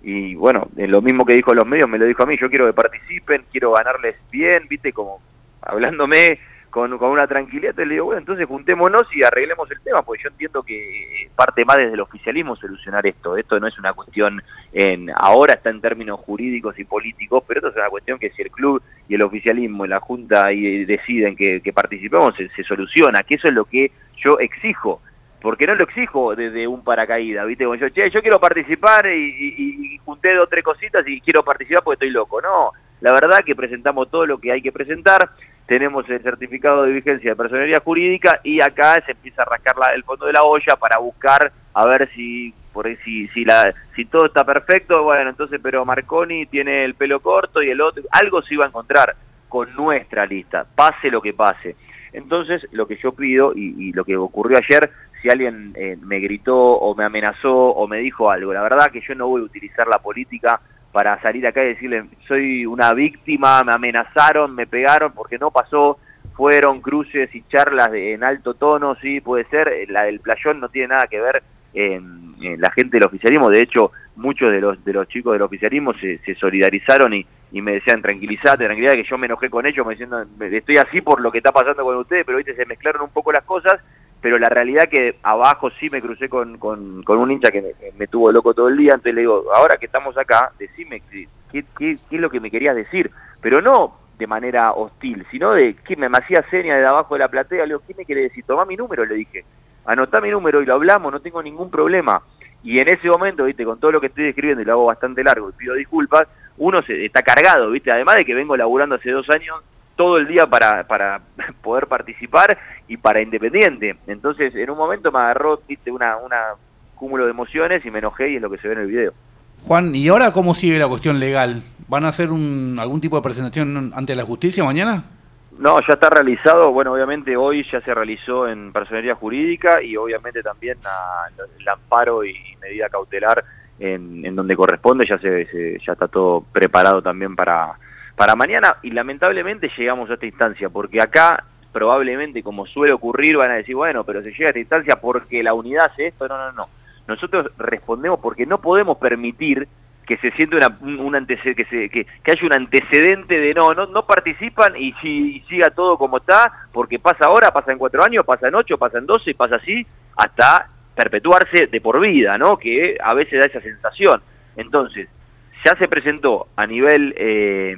[SPEAKER 5] Y bueno, lo mismo que dijo los medios, me lo dijo a mí, yo quiero que participen, quiero ganarles bien, viste, como hablándome con, con una tranquilidad, te le digo, bueno, entonces juntémonos y arreglemos el tema, porque yo entiendo que parte más desde el oficialismo solucionar esto. Esto no es una cuestión, en ahora está en términos jurídicos y políticos, pero esto es una cuestión que si el club y el oficialismo y la Junta y deciden que, participemos, se, se soluciona, que eso es lo que yo exijo porque no lo exijo desde un paracaídas, ¿viste? Como yo, che, yo quiero participar y, junté dos o tres cositas y quiero participar porque estoy loco. No, la verdad que presentamos todo lo que hay que presentar, tenemos el certificado de vigencia de personalidad jurídica y acá se empieza a rascar la, el fondo de la olla para buscar a ver si por si si la si todo está perfecto, bueno, entonces pero Marconi tiene el pelo corto y el otro algo se iba a encontrar con nuestra lista, pase lo que pase. Entonces, lo que yo pido y lo que ocurrió ayer si alguien eh, me gritó o me amenazó o me dijo algo. La verdad que yo no voy a utilizar la política para salir acá y decirle soy una víctima, me amenazaron, me pegaron, porque no pasó, fueron cruces y charlas en alto tono, sí, puede ser, la del playón no tiene nada que ver en, la gente del oficialismo, de hecho muchos de los de los chicos del oficialismo se, solidarizaron y, y, me decían tranquilízate, tranquilidad que yo me enojé con ellos, me diciendo estoy así por lo que está pasando con ustedes, pero viste se mezclaron un poco las cosas pero la realidad que abajo sí me crucé con, con, un hincha que me, tuvo loco todo el día, entonces le digo, ahora que estamos acá, decime qué, qué, es lo que me querías decir, pero no de manera hostil, sino de que me, hacía seña de abajo de la platea, le digo, ¿qué me quiere decir? Toma mi número, le dije, anotá mi número y lo hablamos, no tengo ningún problema. Y en ese momento, viste, con todo lo que estoy describiendo y lo hago bastante largo y pido disculpas, uno se está cargado, viste, además de que vengo laburando hace dos años todo el día para, para poder participar y para Independiente. Entonces, en un momento me agarró ¿viste? una, una cúmulo de emociones y me enojé y es lo que se ve en el video.
[SPEAKER 6] Juan, ¿y ahora cómo sigue la cuestión legal? ¿Van a hacer un, algún tipo de presentación ante la justicia mañana?
[SPEAKER 5] No, ya está realizado. Bueno, obviamente hoy ya se realizó en personería jurídica y obviamente también el amparo y medida cautelar en, en donde corresponde. Ya se, ya está todo preparado también para para mañana y lamentablemente llegamos a esta instancia porque acá probablemente como suele ocurrir van a decir bueno pero se llega a esta instancia porque la unidad hace esto no no no nosotros respondemos porque no podemos permitir que se siente una, un antecedente, que, se, que, haya un antecedente de no, no, no participan y, si, siga todo como está, porque pasa ahora, pasa en cuatro años, pasa en ocho, pasa en doce, pasa así, hasta perpetuarse de por vida, ¿no? Que a veces da esa sensación. Entonces, ya se presentó a nivel eh,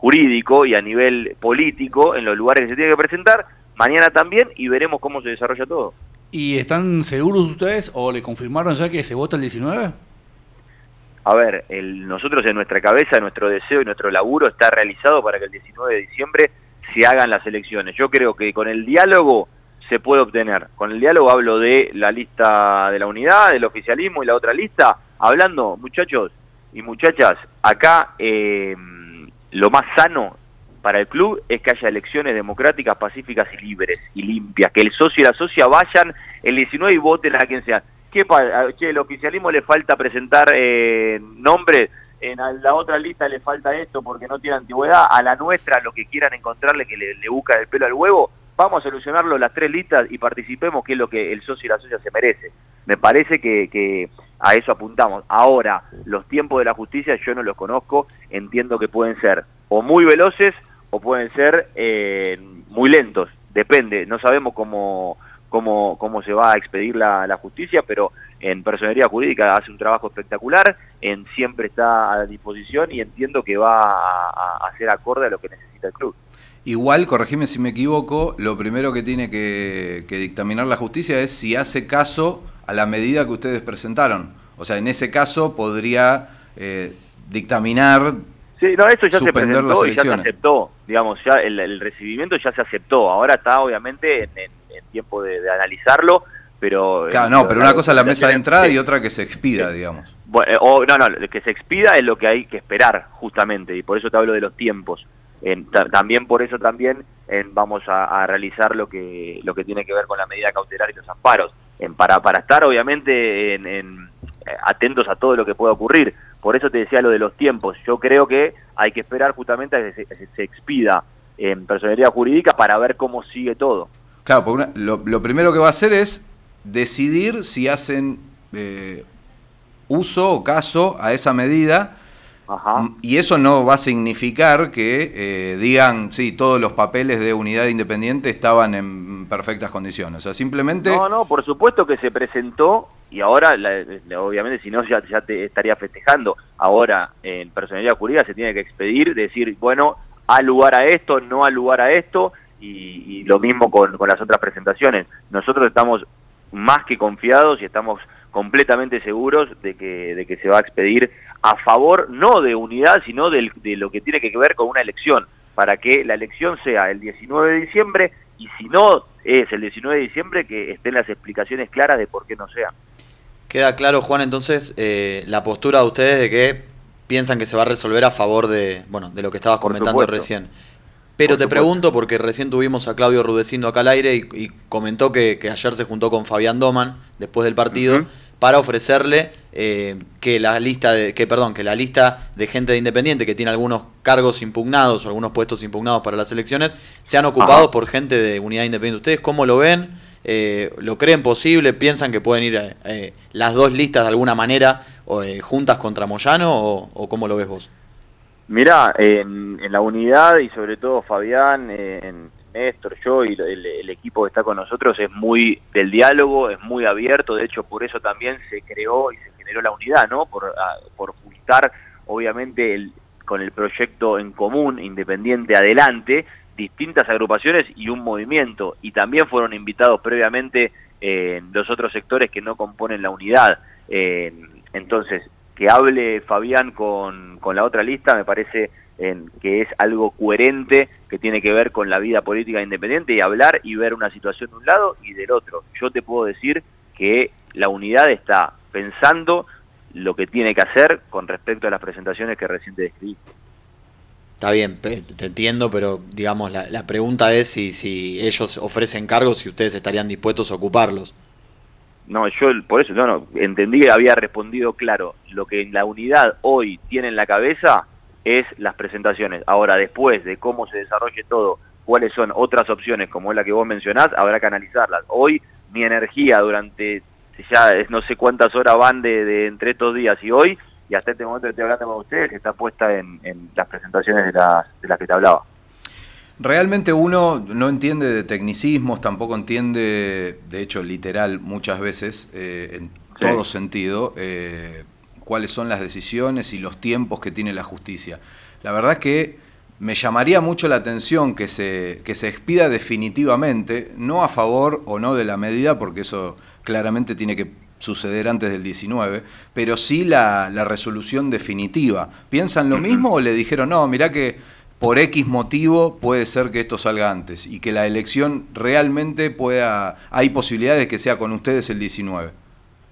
[SPEAKER 5] jurídico y a nivel político en los lugares que se tiene que presentar, mañana también y veremos cómo se desarrolla todo.
[SPEAKER 6] ¿Y están seguros ustedes o le confirmaron ya que se vota el 19?
[SPEAKER 5] A ver, el, nosotros en nuestra cabeza, nuestro deseo y nuestro laburo está realizado para que el 19 de diciembre se hagan las elecciones. Yo creo que con el diálogo se puede obtener. Con el diálogo hablo de la lista de la unidad, del oficialismo y la otra lista. Hablando, muchachos y muchachas, acá eh, lo más sano para el club es que haya elecciones democráticas, pacíficas y libres y limpias. Que el socio y la socia vayan el 19 y voten a quien sea. ¿Qué? Che, el oficialismo le falta presentar eh, nombres, en la otra lista le falta esto porque no tiene antigüedad, a la nuestra lo que quieran encontrarle que le, le busca el pelo al huevo, vamos a solucionarlo las tres listas y participemos, que es lo que el socio y la socia se merece. Me parece que, que a eso apuntamos. Ahora, los tiempos de la justicia yo no los conozco, entiendo que pueden ser o muy veloces o pueden ser eh, muy lentos, depende, no sabemos cómo, cómo, cómo se va a expedir la, la justicia, pero en personería jurídica hace un trabajo espectacular, en siempre está a disposición y entiendo que va a, a ser acorde a lo que necesita el club.
[SPEAKER 1] Igual, corregime si me equivoco, lo primero que tiene que, que, dictaminar la justicia es si hace caso a la medida que ustedes presentaron. O sea, en ese caso podría eh, dictaminar.
[SPEAKER 5] Sí, no, eso ya se presentó y ya se aceptó. Digamos, ya el, el, recibimiento ya se aceptó. Ahora está, obviamente, en, en, en tiempo de, de, analizarlo, pero.
[SPEAKER 1] Claro, no, pero una cosa es la mesa de entrada y otra que se expida, digamos.
[SPEAKER 5] Bueno, o, no, no, que se expida es lo que hay que esperar, justamente, y por eso te hablo de los tiempos. En, también por eso también en, vamos a, a, realizar lo que lo que tiene que ver con la medida cautelar y los amparos en, para para estar obviamente en, en, atentos a todo lo que pueda ocurrir. Por eso te decía lo de los tiempos. Yo creo que hay que esperar justamente a que se, se expida en personalidad jurídica para ver cómo sigue todo.
[SPEAKER 1] Claro porque lo, lo, primero que va a hacer es decidir si hacen eh, uso o caso a esa medida
[SPEAKER 5] Ajá.
[SPEAKER 1] Y eso no va a significar que eh, digan, sí, todos los papeles de unidad independiente estaban en perfectas condiciones. O sea, simplemente...
[SPEAKER 5] No, no, por supuesto que se presentó y ahora, la, la, obviamente, si no, ya, ya te estaría festejando. Ahora, en personalidad jurídica se tiene que expedir, decir, bueno, a lugar a esto, no a lugar a esto, y, y lo mismo con, con las otras presentaciones. Nosotros estamos más que confiados y estamos completamente seguros de que, de que se va a expedir a favor no de unidad, sino de, de lo que tiene que ver con una elección, para que la elección sea el 19 de diciembre y si no es el 19 de diciembre, que estén las explicaciones claras de por qué no sea.
[SPEAKER 3] Queda claro, Juan, entonces, eh, la postura de ustedes de que piensan que se va a resolver a favor de, bueno, de lo que estabas comentando recién. Pero te pregunto, porque recién tuvimos a Claudio Rudecindo acá al aire y, y comentó que, que, ayer se juntó con Fabián Doman después del partido. Uh -huh para ofrecerle eh, que la lista de que perdón que la lista de gente de Independiente que tiene algunos cargos impugnados o algunos puestos impugnados para las elecciones sean ocupados Ajá. por gente de Unidad Independiente. ¿Ustedes cómo lo ven? Eh, ¿Lo creen posible? ¿Piensan que pueden ir eh, las dos listas de alguna manera o, juntas contra Moyano o, o, cómo lo ves vos?
[SPEAKER 5] Mirá, en, en, la unidad y sobre todo Fabián, en, Néstor, yo y el, el, equipo que está con nosotros es muy del diálogo, es muy abierto, de hecho por eso también se creó y se generó la unidad, ¿no? Por, a, por juntar obviamente el, con el proyecto en común, independiente, adelante, distintas agrupaciones y un movimiento, y también fueron invitados previamente eh, los otros sectores que no componen la unidad. Eh, entonces, que hable Fabián con, la otra lista me parece en, que es algo coherente que tiene que ver con la vida política independiente y hablar y ver una situación de un lado y del otro. Yo te puedo decir que la unidad está pensando lo que tiene que hacer con respecto a las presentaciones que recién te describí.
[SPEAKER 3] Está bien, te entiendo, pero digamos, la, la pregunta es si, si ellos ofrecen cargos y ustedes estarían dispuestos a ocuparlos.
[SPEAKER 5] No, yo por eso no, no, entendí que había respondido claro. Lo que en la unidad hoy tiene en la cabeza es las presentaciones. Ahora, después de cómo se desarrolle todo, cuáles son otras opciones, como es la que vos mencionás, habrá que analizarlas. Hoy mi energía durante ya no sé cuántas horas van de, de entre estos días y hoy, y hasta este momento que estoy hablando con ustedes, está puesta en, en las presentaciones de las, de las que te hablaba.
[SPEAKER 1] Realmente uno no entiende de tecnicismos, tampoco entiende, de hecho, literal, muchas veces, eh, en todo sentido, eh, cuáles son las decisiones y los tiempos que tiene la justicia. La verdad que me llamaría mucho la atención que se, que se expida definitivamente, no a favor o no de la medida, porque eso claramente tiene que suceder antes del 19, pero sí la, la resolución definitiva. ¿Piensan lo mismo o le dijeron, no, mirá que por X motivo puede ser que esto salga antes y que la elección realmente pueda, hay posibilidades de que sea con ustedes el 19.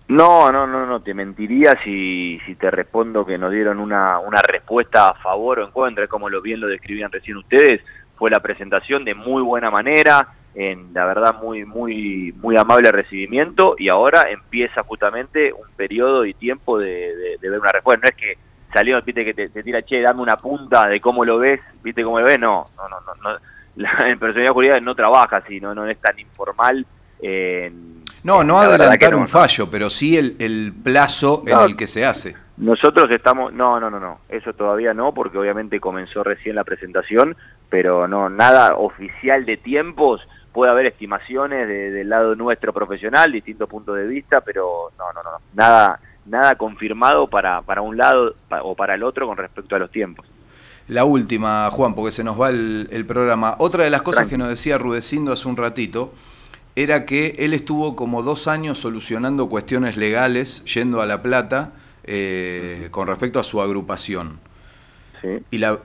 [SPEAKER 5] No, no, no, no, te mentiría si, si te respondo que nos dieron una, una respuesta a favor o en contra, como lo bien lo describían recién ustedes, fue la presentación de muy buena manera, en la verdad muy, muy, muy amable recibimiento y ahora empieza justamente un periodo y tiempo de, de ver una respuesta, no es que salió, viste, que te, tira, che, dame una punta de cómo lo ves, viste cómo lo ves, no, no, no, no, no. La, en personalidad jurídica no trabaja así, no, no es tan informal.
[SPEAKER 1] No, no adelantar un fallo, pero sí el, el plazo en el que se hace.
[SPEAKER 5] Nosotros estamos, no, no, no, no, eso todavía no, porque obviamente comenzó recién la presentación, pero no, nada oficial de tiempos, puede haber estimaciones del lado nuestro profesional, distintos puntos de vista, pero no, no, no, nada, nada confirmado para, para un lado o para el otro con respecto a los tiempos.
[SPEAKER 1] La última, Juan, porque se nos va el, programa. Otra de las cosas que nos decía Rudecindo hace un ratito era que él estuvo como dos años solucionando cuestiones legales yendo a La Plata eh, con respecto a su agrupación. Sí. Y la,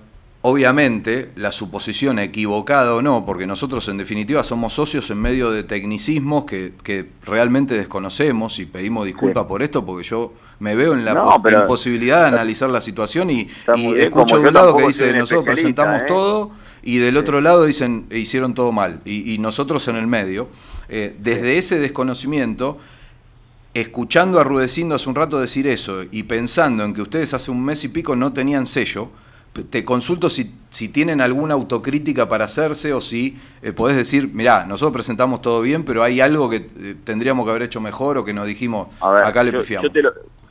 [SPEAKER 1] Obviamente, la suposición equivocada o no, porque nosotros en definitiva somos socios en medio de tecnicismos que, que realmente desconocemos y pedimos disculpas por esto, porque yo me veo en la imposibilidad de analizar la situación y, escucho de un lado que dice nosotros presentamos ¿eh? todo y del otro lado dicen hicieron todo mal y, nosotros en el medio. Eh, desde ese desconocimiento escuchando a Rudecindo hace un rato decir eso y pensando en que ustedes hace un mes y pico no tenían sello, te consulto si, si tienen alguna autocrítica para hacerse o si eh, podés decir, mirá, nosotros presentamos todo bien, pero hay algo que eh, tendríamos que haber hecho mejor o que nos dijimos, acá le pifiamos.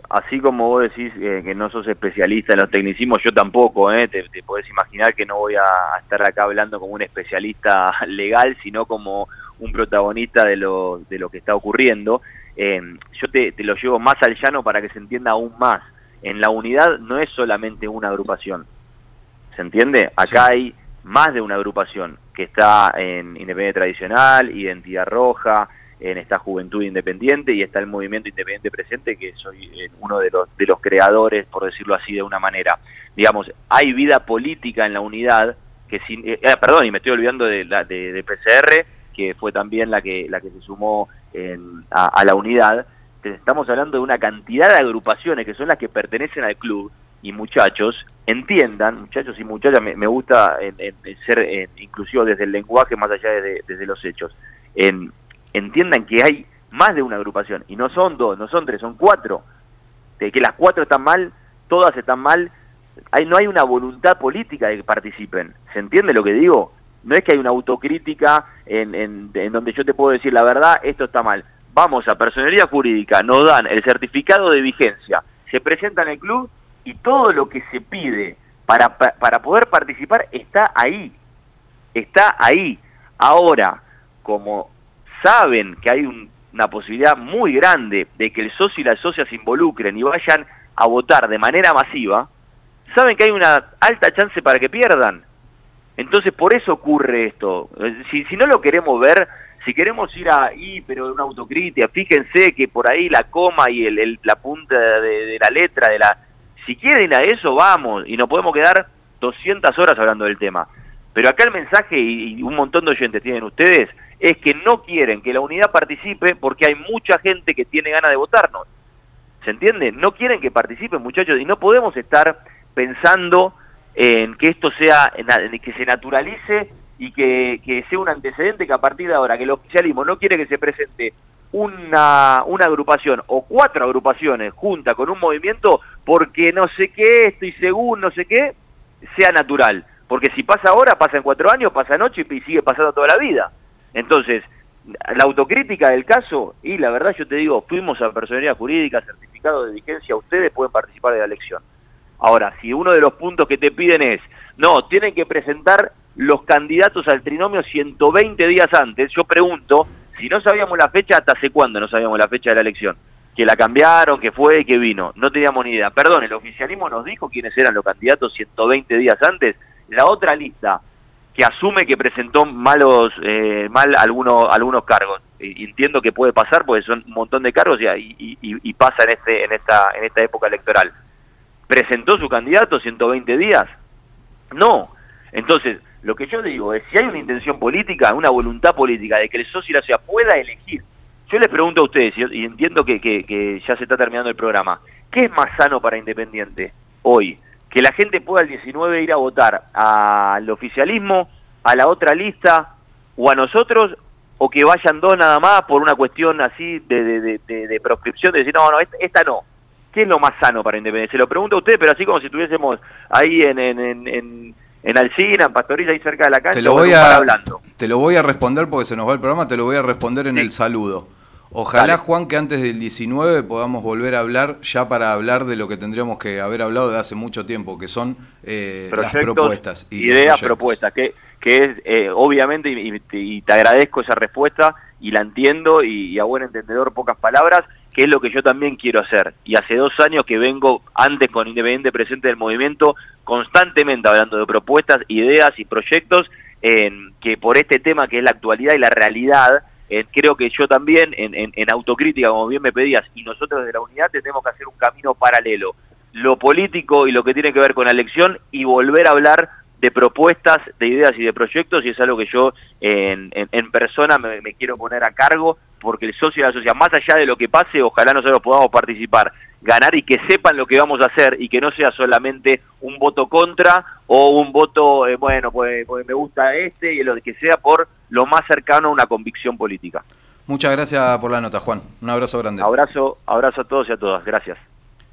[SPEAKER 5] así como vos decís eh, que no sos especialista en los tecnicismos, yo tampoco, eh, te, te, podés imaginar que no voy a estar acá hablando como un especialista legal, sino como un protagonista de lo, de lo que está ocurriendo. yo te, te lo llevo más al llano para que se entienda aún más. En la unidad no es solamente una agrupación ¿Se entiende? Acá hay más de una agrupación que está en Independiente Tradicional, Identidad Roja, en esta Juventud Independiente y está el Movimiento Independiente Presente, que soy eh, uno de los, de los creadores, por decirlo así de una manera. Digamos, hay vida política en la unidad, que sin, eh, eh, perdón, y me estoy olvidando de, la, de, PCR, que fue también la que, la que se sumó a, a la unidad. Estamos hablando de una cantidad de agrupaciones que son las que pertenecen al club y muchachos entiendan, muchachos y muchachas, me, gusta ser inclusivo desde el lenguaje más allá de, desde los hechos, en, entiendan que hay más de una agrupación, y no son dos, no son tres, son cuatro, de que las cuatro están mal, todas están mal, hay, no hay una voluntad política de que participen, ¿se entiende lo que digo? No es que hay una autocrítica en, en, donde yo te puedo decir la verdad, esto está mal. Vamos a personalidad jurídica, nos dan el certificado de vigencia, se presenta en el club y todo lo que se pide para, para poder participar está ahí, está ahí. Ahora, como saben que hay una posibilidad muy grande de que el socio y la socia se involucren y vayan a votar de manera masiva, saben que hay una alta chance para que pierdan. Entonces por eso ocurre esto. Si, si no lo queremos ver, si queremos ir ahí, pero una autocrítica, fíjense que por ahí la coma y el, la punta de la letra de la si quieren a eso, vamos, y nos podemos quedar 200 horas hablando del tema. Pero acá el mensaje, y un montón de oyentes tienen ustedes, es que no quieren que la unidad participe porque hay mucha gente que tiene ganas de votarnos. ¿Se entiende? No quieren que participen, muchachos, y no podemos estar pensando en que esto sea, que se naturalice y que, que sea un antecedente que a partir de ahora, que el oficialismo no quiere que se presente una, una agrupación o cuatro agrupaciones juntas con un movimiento porque no sé qué, estoy según no sé qué, sea natural. Porque si pasa ahora, pasa en cuatro años, pasa en ocho y sigue pasando toda la vida. Entonces, la autocrítica del caso, y la verdad yo te digo, fuimos a personalidad jurídica, certificado de vigencia, ustedes pueden participar de la elección. Ahora, si uno de los puntos que te piden es, no, tienen que presentar los candidatos al trinomio 120 días antes, yo pregunto, si no sabíamos la fecha, ¿hasta hace cuándo no sabíamos la fecha de la elección? Que la cambiaron, que fue, que vino. No teníamos ni idea. Perdón, el oficialismo nos dijo quiénes eran los candidatos 120 días antes. La otra lista, que asume que presentó malos, eh, mal algunos, algunos cargos. Entiendo que puede pasar porque son un montón de cargos y, y, pasa en, este, en, esta, en esta época electoral. ¿Presentó su candidato 120 días? No. Entonces, lo que yo digo es, si hay una intención política, una voluntad política de que el socio pueda elegir, yo les pregunto a ustedes, y entiendo que, que, ya se está terminando el programa, ¿qué es más sano para Independiente hoy? Que la gente pueda el 19 ir a votar al oficialismo, a la otra lista o a nosotros, o que vayan dos nada más por una cuestión así de, de, de, de proscripción, de decir, no, no, esta, no. ¿Qué es lo más sano para Independiente? Se lo pregunto a ustedes, pero así como si estuviésemos ahí en, en, en, en Alcina, en Pastorilla, ahí cerca de la cancha,
[SPEAKER 1] te lo voy a, Te lo voy a responder porque se nos va el programa, te lo voy a responder en el saludo. Ojalá, Juan, que antes del 19 podamos volver a hablar ya para hablar de lo que tendríamos que haber hablado de hace mucho tiempo, que son eh, las propuestas.
[SPEAKER 5] Y ideas, propuestas, que, que es eh, obviamente, y, te agradezco esa respuesta, y la entiendo, y, a buen entendedor pocas palabras, que es lo que yo también quiero hacer. Y hace dos años que vengo antes con Independiente presente del movimiento, constantemente hablando de propuestas, ideas y proyectos, en que por este tema que es la actualidad y la realidad, eh, creo que yo también, en, en, autocrítica, como bien me pedías, y nosotros desde la unidad tenemos que hacer un camino paralelo. Lo político y lo que tiene que ver con la elección y volver a hablar de propuestas, de ideas y de proyectos, y es algo que yo en, en, persona me, quiero poner a cargo, porque el socio de la sociedad, más allá de lo que pase, ojalá nosotros podamos participar ganar y que sepan lo que vamos a hacer y que no sea solamente un voto contra o un voto, eh, bueno, pues, pues, me gusta este y lo que sea por lo más cercano a una convicción política.
[SPEAKER 1] Muchas gracias por la nota, Juan. Un abrazo grande.
[SPEAKER 5] Abrazo, abrazo a todos y a todas. Gracias.